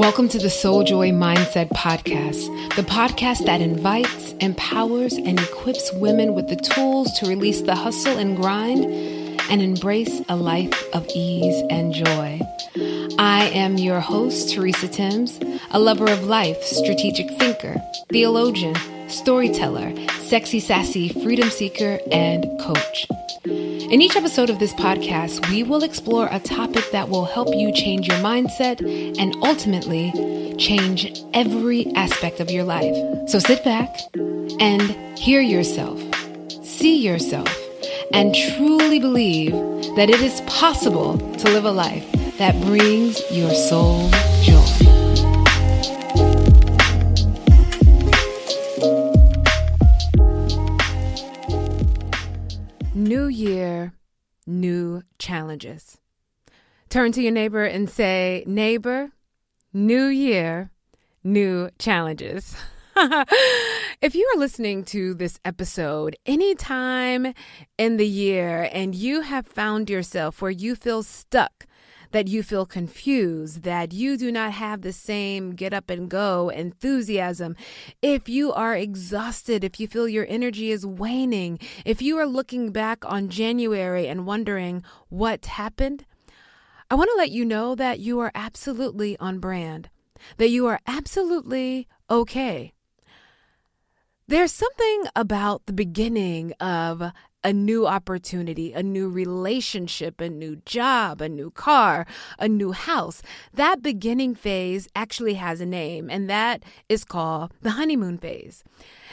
Welcome to the Soul Joy Mindset Podcast, the podcast that invites, empowers, and equips women with the tools to release the hustle and grind and embrace a life of ease and joy. I am your host, Teresa Tims, a lover of life, strategic thinker, theologian, storyteller, sexy, sassy, freedom seeker, and coach. In each episode of this podcast, we will explore a topic that will help you change your mindset and ultimately change every aspect of your life. So sit back and hear yourself, see yourself, and truly believe that it is possible to live a life that brings your soul joy. Year, new challenges. Turn to your neighbor and say, Neighbor, new year, new challenges. if you are listening to this episode anytime in the year and you have found yourself where you feel stuck that you feel confused, that you do not have the same get up and go enthusiasm, if you are exhausted, if you feel your energy is waning, if you are looking back on January and wondering what happened, I want to let you know that you are absolutely on brand, that you are absolutely okay. There's something about the beginning of a new opportunity, a new relationship, a new job, a new car, a new house. That beginning phase actually has a name, and that is called the honeymoon phase.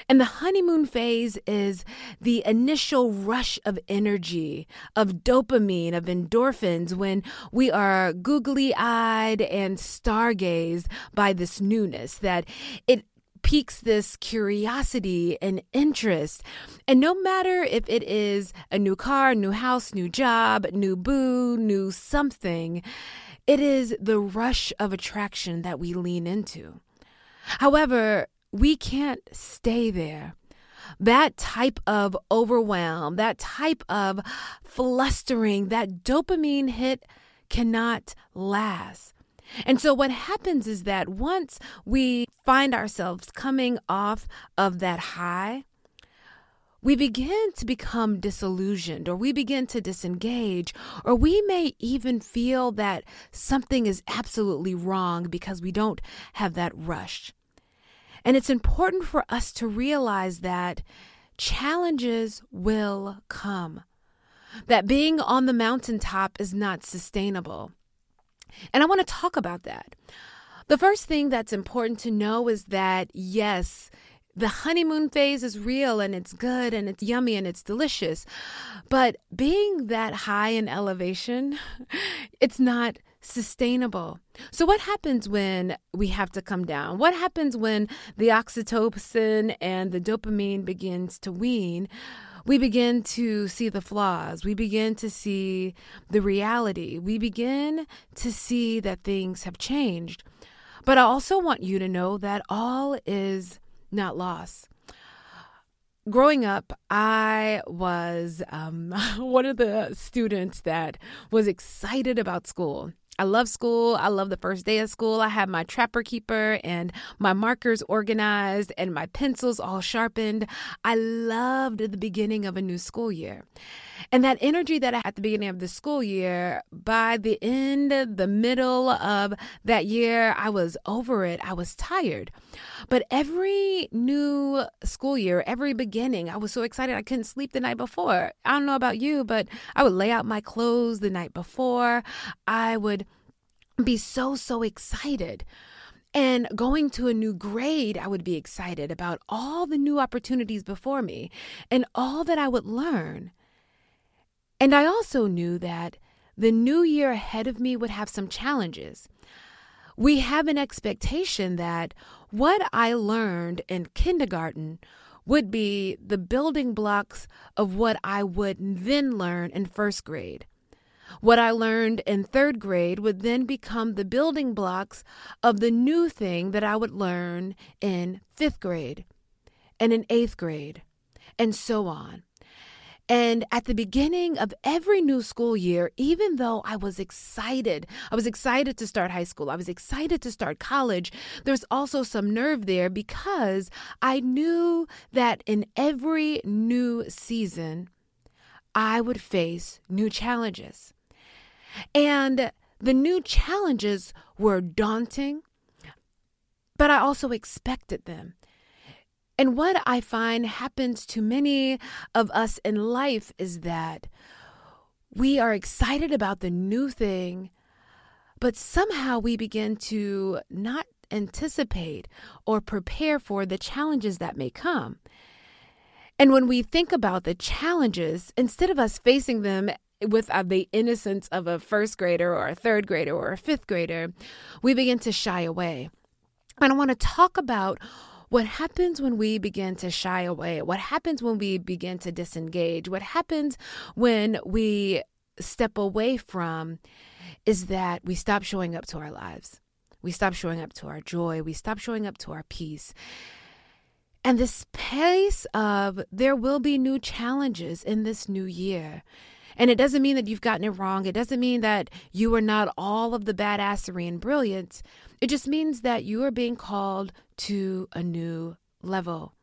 And the honeymoon phase is the initial rush of energy, of dopamine, of endorphins when we are googly eyed and stargazed by this newness that it piques this curiosity and interest. And no matter if it is a new car, new house, new job, new boo, new something, it is the rush of attraction that we lean into. However, we can't stay there. That type of overwhelm, that type of flustering, that dopamine hit cannot last. And so, what happens is that once we find ourselves coming off of that high, we begin to become disillusioned or we begin to disengage, or we may even feel that something is absolutely wrong because we don't have that rush. And it's important for us to realize that challenges will come, that being on the mountaintop is not sustainable. And I want to talk about that. The first thing that's important to know is that, yes, the honeymoon phase is real and it's good and it's yummy and it's delicious. But being that high in elevation, it's not sustainable. So, what happens when we have to come down? What happens when the oxytocin and the dopamine begins to wean? We begin to see the flaws. We begin to see the reality. We begin to see that things have changed. But I also want you to know that all is not lost. Growing up, I was um, one of the students that was excited about school. I love school. I love the first day of school. I have my trapper keeper and my markers organized and my pencils all sharpened. I loved the beginning of a new school year. And that energy that I had at the beginning of the school year, by the end, the middle of that year, I was over it. I was tired. But every new school year, every beginning, I was so excited I couldn't sleep the night before. I don't know about you, but I would lay out my clothes the night before. I would be so, so excited. And going to a new grade, I would be excited about all the new opportunities before me and all that I would learn. And I also knew that the new year ahead of me would have some challenges. We have an expectation that what I learned in kindergarten would be the building blocks of what I would then learn in first grade. What I learned in third grade would then become the building blocks of the new thing that I would learn in fifth grade and in eighth grade, and so on. And at the beginning of every new school year, even though I was excited, I was excited to start high school, I was excited to start college, there's also some nerve there because I knew that in every new season, I would face new challenges. And the new challenges were daunting, but I also expected them. And what I find happens to many of us in life is that we are excited about the new thing, but somehow we begin to not anticipate or prepare for the challenges that may come. And when we think about the challenges, instead of us facing them with uh, the innocence of a first grader or a third grader or a fifth grader, we begin to shy away. And I want to talk about what happens when we begin to shy away? What happens when we begin to disengage? What happens when we step away from is that we stop showing up to our lives. We stop showing up to our joy. We stop showing up to our peace. And this pace of there will be new challenges in this new year. And it doesn't mean that you've gotten it wrong. It doesn't mean that you are not all of the badassery and brilliance. It just means that you are being called to a new level.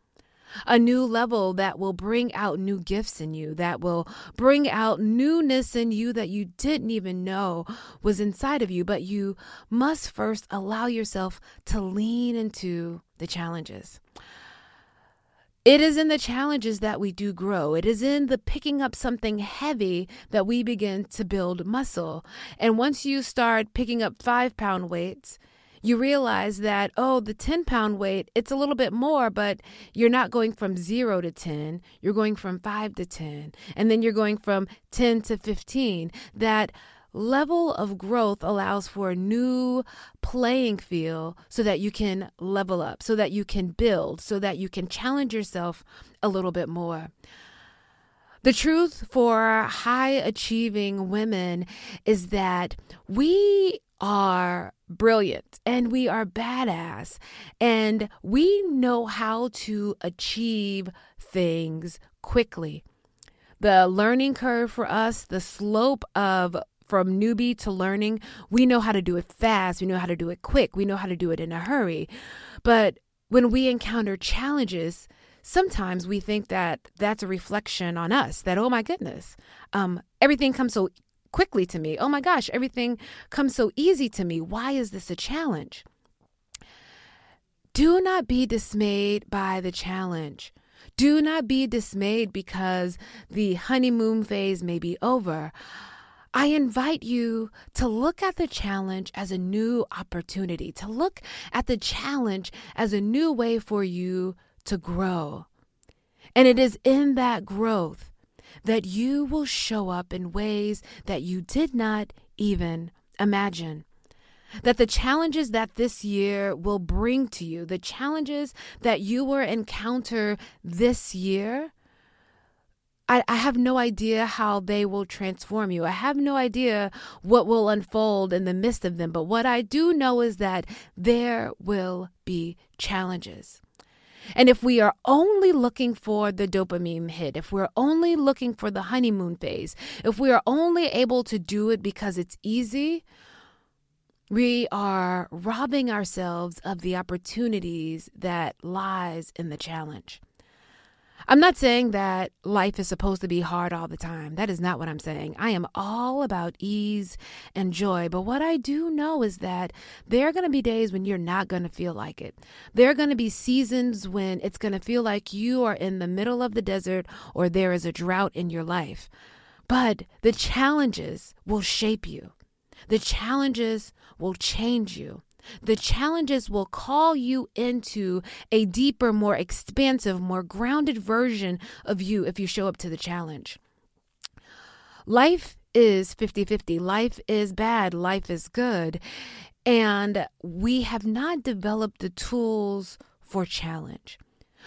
A new level that will bring out new gifts in you, that will bring out newness in you that you didn't even know was inside of you. But you must first allow yourself to lean into the challenges. It is in the challenges that we do grow. It is in the picking up something heavy that we begin to build muscle. And once you start picking up five pound weights, you realize that, oh, the 10 pound weight, it's a little bit more, but you're not going from zero to 10. You're going from five to 10. And then you're going from 10 to 15. That level of growth allows for a new playing field so that you can level up, so that you can build, so that you can challenge yourself a little bit more. The truth for high achieving women is that we are brilliant and we are badass and we know how to achieve things quickly. The learning curve for us, the slope of from newbie to learning, we know how to do it fast. We know how to do it quick. We know how to do it in a hurry. But when we encounter challenges, sometimes we think that that's a reflection on us that, oh my goodness, um, everything comes so quickly to me. Oh my gosh, everything comes so easy to me. Why is this a challenge? Do not be dismayed by the challenge. Do not be dismayed because the honeymoon phase may be over. I invite you to look at the challenge as a new opportunity, to look at the challenge as a new way for you to grow. And it is in that growth that you will show up in ways that you did not even imagine. That the challenges that this year will bring to you, the challenges that you will encounter this year, I, I have no idea how they will transform you. I have no idea what will unfold in the midst of them. But what I do know is that there will be challenges. And if we are only looking for the dopamine hit, if we're only looking for the honeymoon phase, if we are only able to do it because it's easy, we are robbing ourselves of the opportunities that lies in the challenge. I'm not saying that life is supposed to be hard all the time. That is not what I'm saying. I am all about ease and joy. But what I do know is that there are going to be days when you're not going to feel like it. There are going to be seasons when it's going to feel like you are in the middle of the desert or there is a drought in your life. But the challenges will shape you, the challenges will change you. The challenges will call you into a deeper, more expansive, more grounded version of you if you show up to the challenge. Life is 50 50. Life is bad. Life is good. And we have not developed the tools for challenge.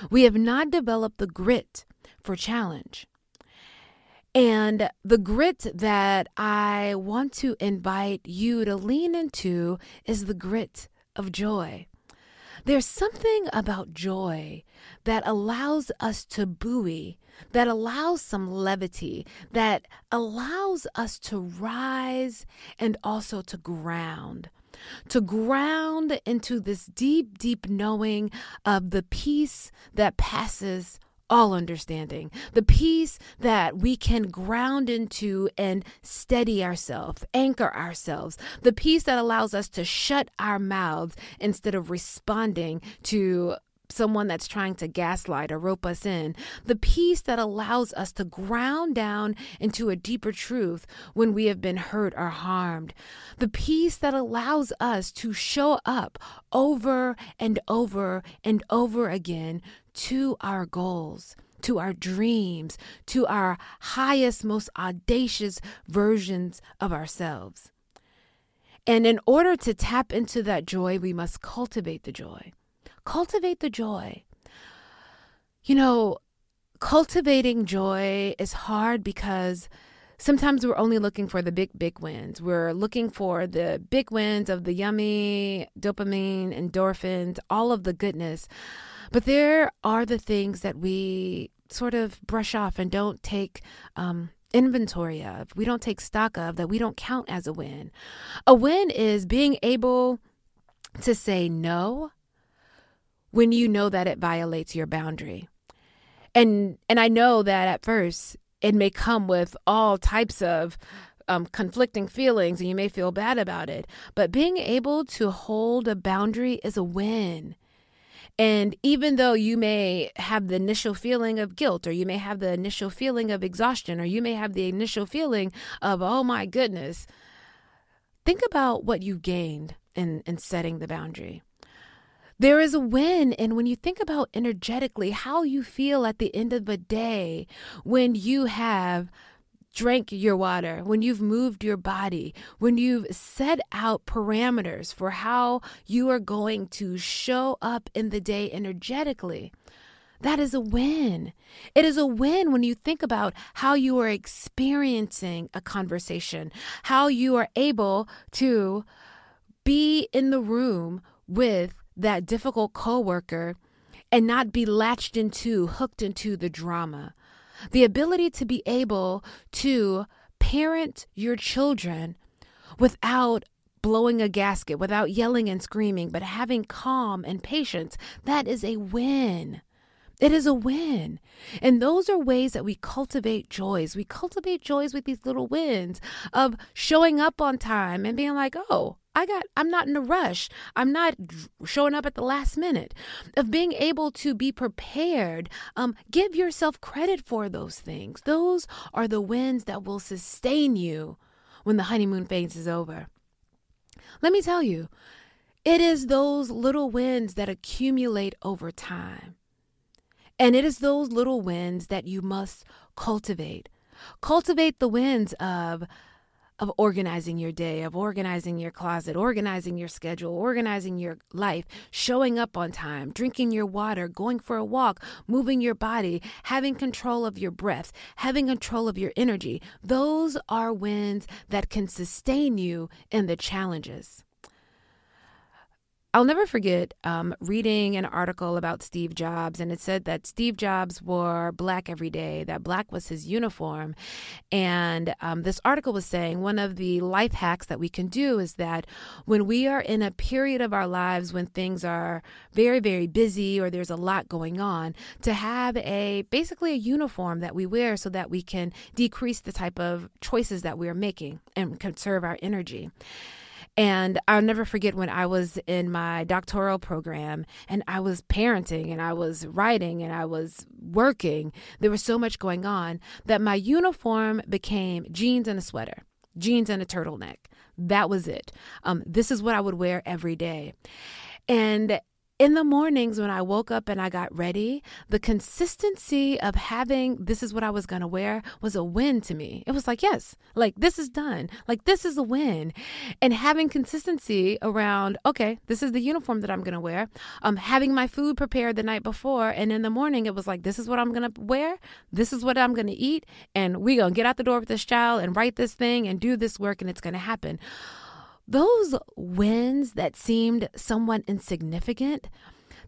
We have not developed the grit for challenge. And the grit that I want to invite you to lean into is the grit of joy. There's something about joy that allows us to buoy, that allows some levity, that allows us to rise and also to ground to ground into this deep, deep knowing of the peace that passes all understanding, the peace that we can ground into and steady ourselves, anchor ourselves, the peace that allows us to shut our mouths instead of responding to someone that's trying to gaslight or rope us in, the peace that allows us to ground down into a deeper truth when we have been hurt or harmed, the peace that allows us to show up over and over and over again to our goals. To our dreams, to our highest, most audacious versions of ourselves. And in order to tap into that joy, we must cultivate the joy. Cultivate the joy. You know, cultivating joy is hard because sometimes we're only looking for the big, big wins. We're looking for the big wins of the yummy dopamine, endorphins, all of the goodness. But there are the things that we sort of brush off and don't take um, inventory of, we don't take stock of, that we don't count as a win. A win is being able to say no when you know that it violates your boundary. And and I know that at first it may come with all types of um, conflicting feelings and you may feel bad about it. But being able to hold a boundary is a win. And even though you may have the initial feeling of guilt, or you may have the initial feeling of exhaustion, or you may have the initial feeling of, oh my goodness, think about what you gained in, in setting the boundary. There is a win. And when you think about energetically how you feel at the end of the day when you have drank your water, when you've moved your body, when you've set out parameters for how you are going to show up in the day energetically. That is a win. It is a win when you think about how you are experiencing a conversation, how you are able to be in the room with that difficult coworker and not be latched into, hooked into the drama. The ability to be able to parent your children without blowing a gasket, without yelling and screaming, but having calm and patience, that is a win. It is a win. And those are ways that we cultivate joys. We cultivate joys with these little wins of showing up on time and being like, oh, I got, I'm not in a rush. I'm not showing up at the last minute. Of being able to be prepared. Um, give yourself credit for those things. Those are the wins that will sustain you when the honeymoon phase is over. Let me tell you, it is those little wins that accumulate over time. And it is those little wins that you must cultivate. Cultivate the wins of of organizing your day, of organizing your closet, organizing your schedule, organizing your life, showing up on time, drinking your water, going for a walk, moving your body, having control of your breath, having control of your energy. Those are wins that can sustain you in the challenges. I'll never forget um, reading an article about Steve Jobs, and it said that Steve Jobs wore black every day, that black was his uniform. And um, this article was saying one of the life hacks that we can do is that when we are in a period of our lives when things are very, very busy or there's a lot going on, to have a basically a uniform that we wear so that we can decrease the type of choices that we are making and conserve our energy. And I'll never forget when I was in my doctoral program and I was parenting and I was writing and I was working. There was so much going on that my uniform became jeans and a sweater, jeans and a turtleneck. That was it. Um, this is what I would wear every day. And in the mornings when I woke up and I got ready, the consistency of having this is what I was going to wear was a win to me. It was like, yes, like this is done. Like this is a win. And having consistency around, okay, this is the uniform that I'm going to wear. Um having my food prepared the night before and in the morning it was like this is what I'm going to wear. This is what I'm going to eat and we going to get out the door with this child and write this thing and do this work and it's going to happen those wins that seemed somewhat insignificant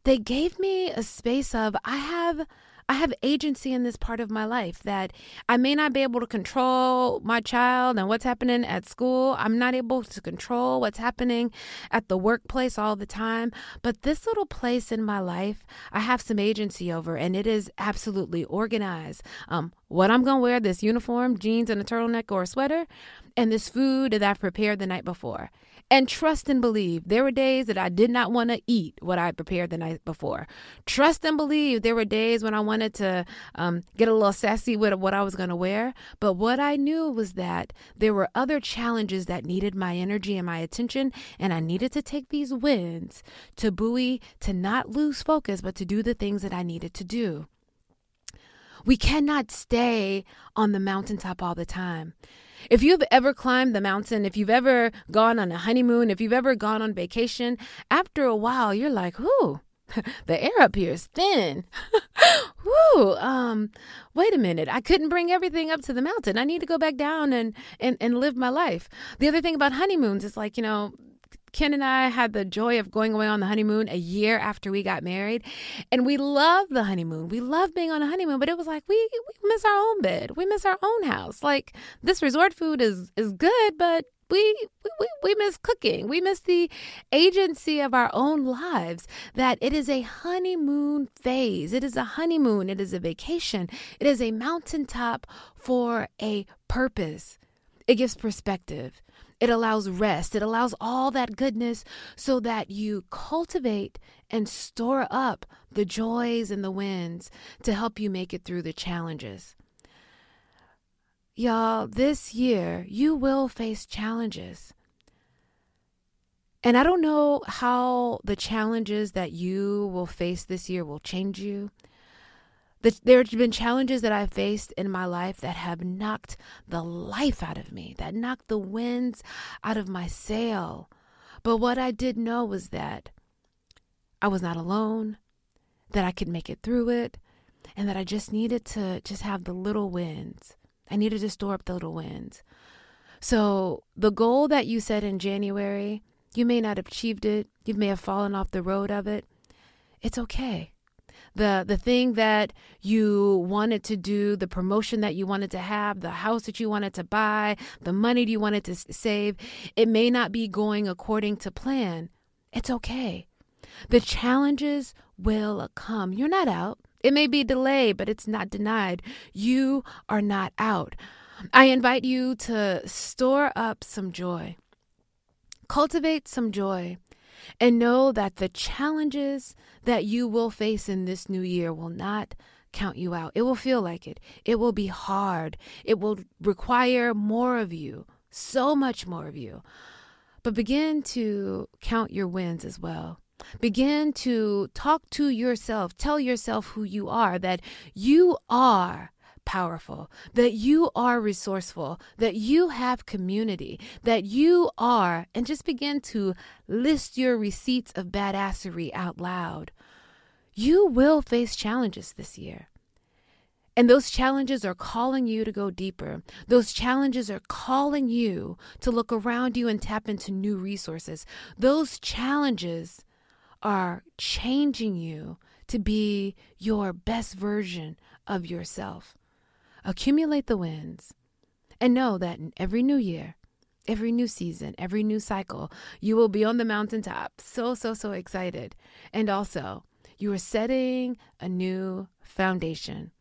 they gave me a space of I have I have agency in this part of my life that I may not be able to control my child and what's happening at school. I'm not able to control what's happening at the workplace all the time. But this little place in my life, I have some agency over, and it is absolutely organized. Um, what I'm going to wear, this uniform, jeans, and a turtleneck or a sweater, and this food that I've prepared the night before and trust and believe. There were days that I did not want to eat what I prepared the night before. Trust and believe. There were days when I wanted to um, get a little sassy with what I was going to wear. But what I knew was that there were other challenges that needed my energy and my attention, and I needed to take these wins to buoy, to not lose focus, but to do the things that I needed to do. We cannot stay on the mountaintop all the time. If you've ever climbed the mountain, if you've ever gone on a honeymoon, if you've ever gone on vacation, after a while you're like, "Ooh, the air up here is thin. Whoo, um, wait a minute. I couldn't bring everything up to the mountain. I need to go back down and, and, and live my life. The other thing about honeymoons is like, you know, Ken and I had the joy of going away on the honeymoon a year after we got married. And we love the honeymoon. We love being on a honeymoon, but it was like we, we miss our own bed. We miss our own house. Like this resort food is is good, but we, we we miss cooking. We miss the agency of our own lives. That it is a honeymoon phase. It is a honeymoon. It is a vacation. It is a mountaintop for a purpose. It gives perspective. It allows rest. It allows all that goodness so that you cultivate and store up the joys and the wins to help you make it through the challenges. Y'all, this year you will face challenges. And I don't know how the challenges that you will face this year will change you. The, there have been challenges that I've faced in my life that have knocked the life out of me, that knocked the winds out of my sail. But what I did know was that I was not alone, that I could make it through it, and that I just needed to just have the little wins. I needed to store up the little wins. So, the goal that you set in January, you may not have achieved it, you may have fallen off the road of it. It's okay the the thing that you wanted to do, the promotion that you wanted to have, the house that you wanted to buy, the money you wanted to save, it may not be going according to plan. It's okay. The challenges will come. You're not out. It may be delayed, but it's not denied. You are not out. I invite you to store up some joy. Cultivate some joy and know that the challenges that you will face in this new year will not count you out. It will feel like it. It will be hard. It will require more of you, so much more of you. But begin to count your wins as well. Begin to talk to yourself. Tell yourself who you are, that you are powerful, that you are resourceful, that you have community, that you are, and just begin to list your receipts of badassery out loud. You will face challenges this year. And those challenges are calling you to go deeper. Those challenges are calling you to look around you and tap into new resources. Those challenges are changing you to be your best version of yourself. Accumulate the wins and know that in every new year, every new season, every new cycle, you will be on the mountaintop. So, so, so excited. And also, you are setting a new foundation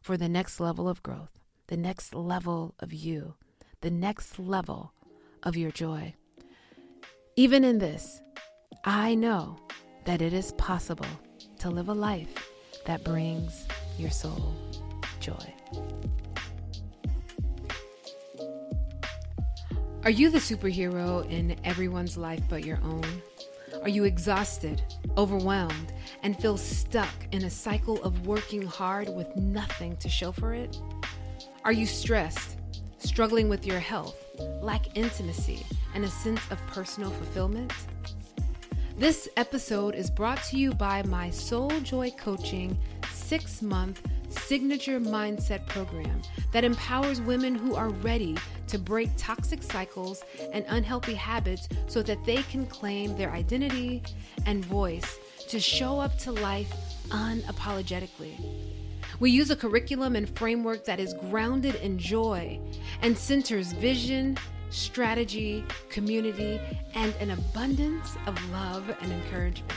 for the next level of growth, the next level of you, the next level of your joy. Even in this, I know that it is possible to live a life that brings your soul joy. Are you the superhero in everyone's life but your own? Are you exhausted, overwhelmed, and feel stuck in a cycle of working hard with nothing to show for it? Are you stressed, struggling with your health, lack intimacy, and a sense of personal fulfillment? This episode is brought to you by my Soul Joy Coaching six month signature mindset program that empowers women who are ready to break toxic cycles and unhealthy habits so that they can claim their identity and voice to show up to life unapologetically. We use a curriculum and framework that is grounded in joy and centers vision, strategy, community, and an abundance of love and encouragement.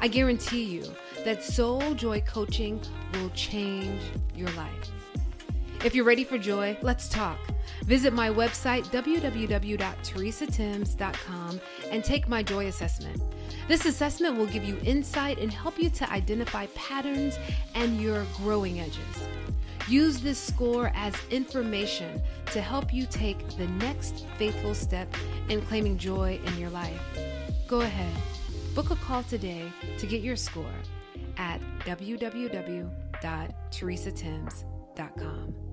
I guarantee you that Soul Joy Coaching will change your life. If you're ready for joy, let's talk. Visit my website, www.teresatims.com, and take my joy assessment. This assessment will give you insight and help you to identify patterns and your growing edges. Use this score as information to help you take the next faithful step in claiming joy in your life. Go ahead, book a call today to get your score at www.teresatims.com.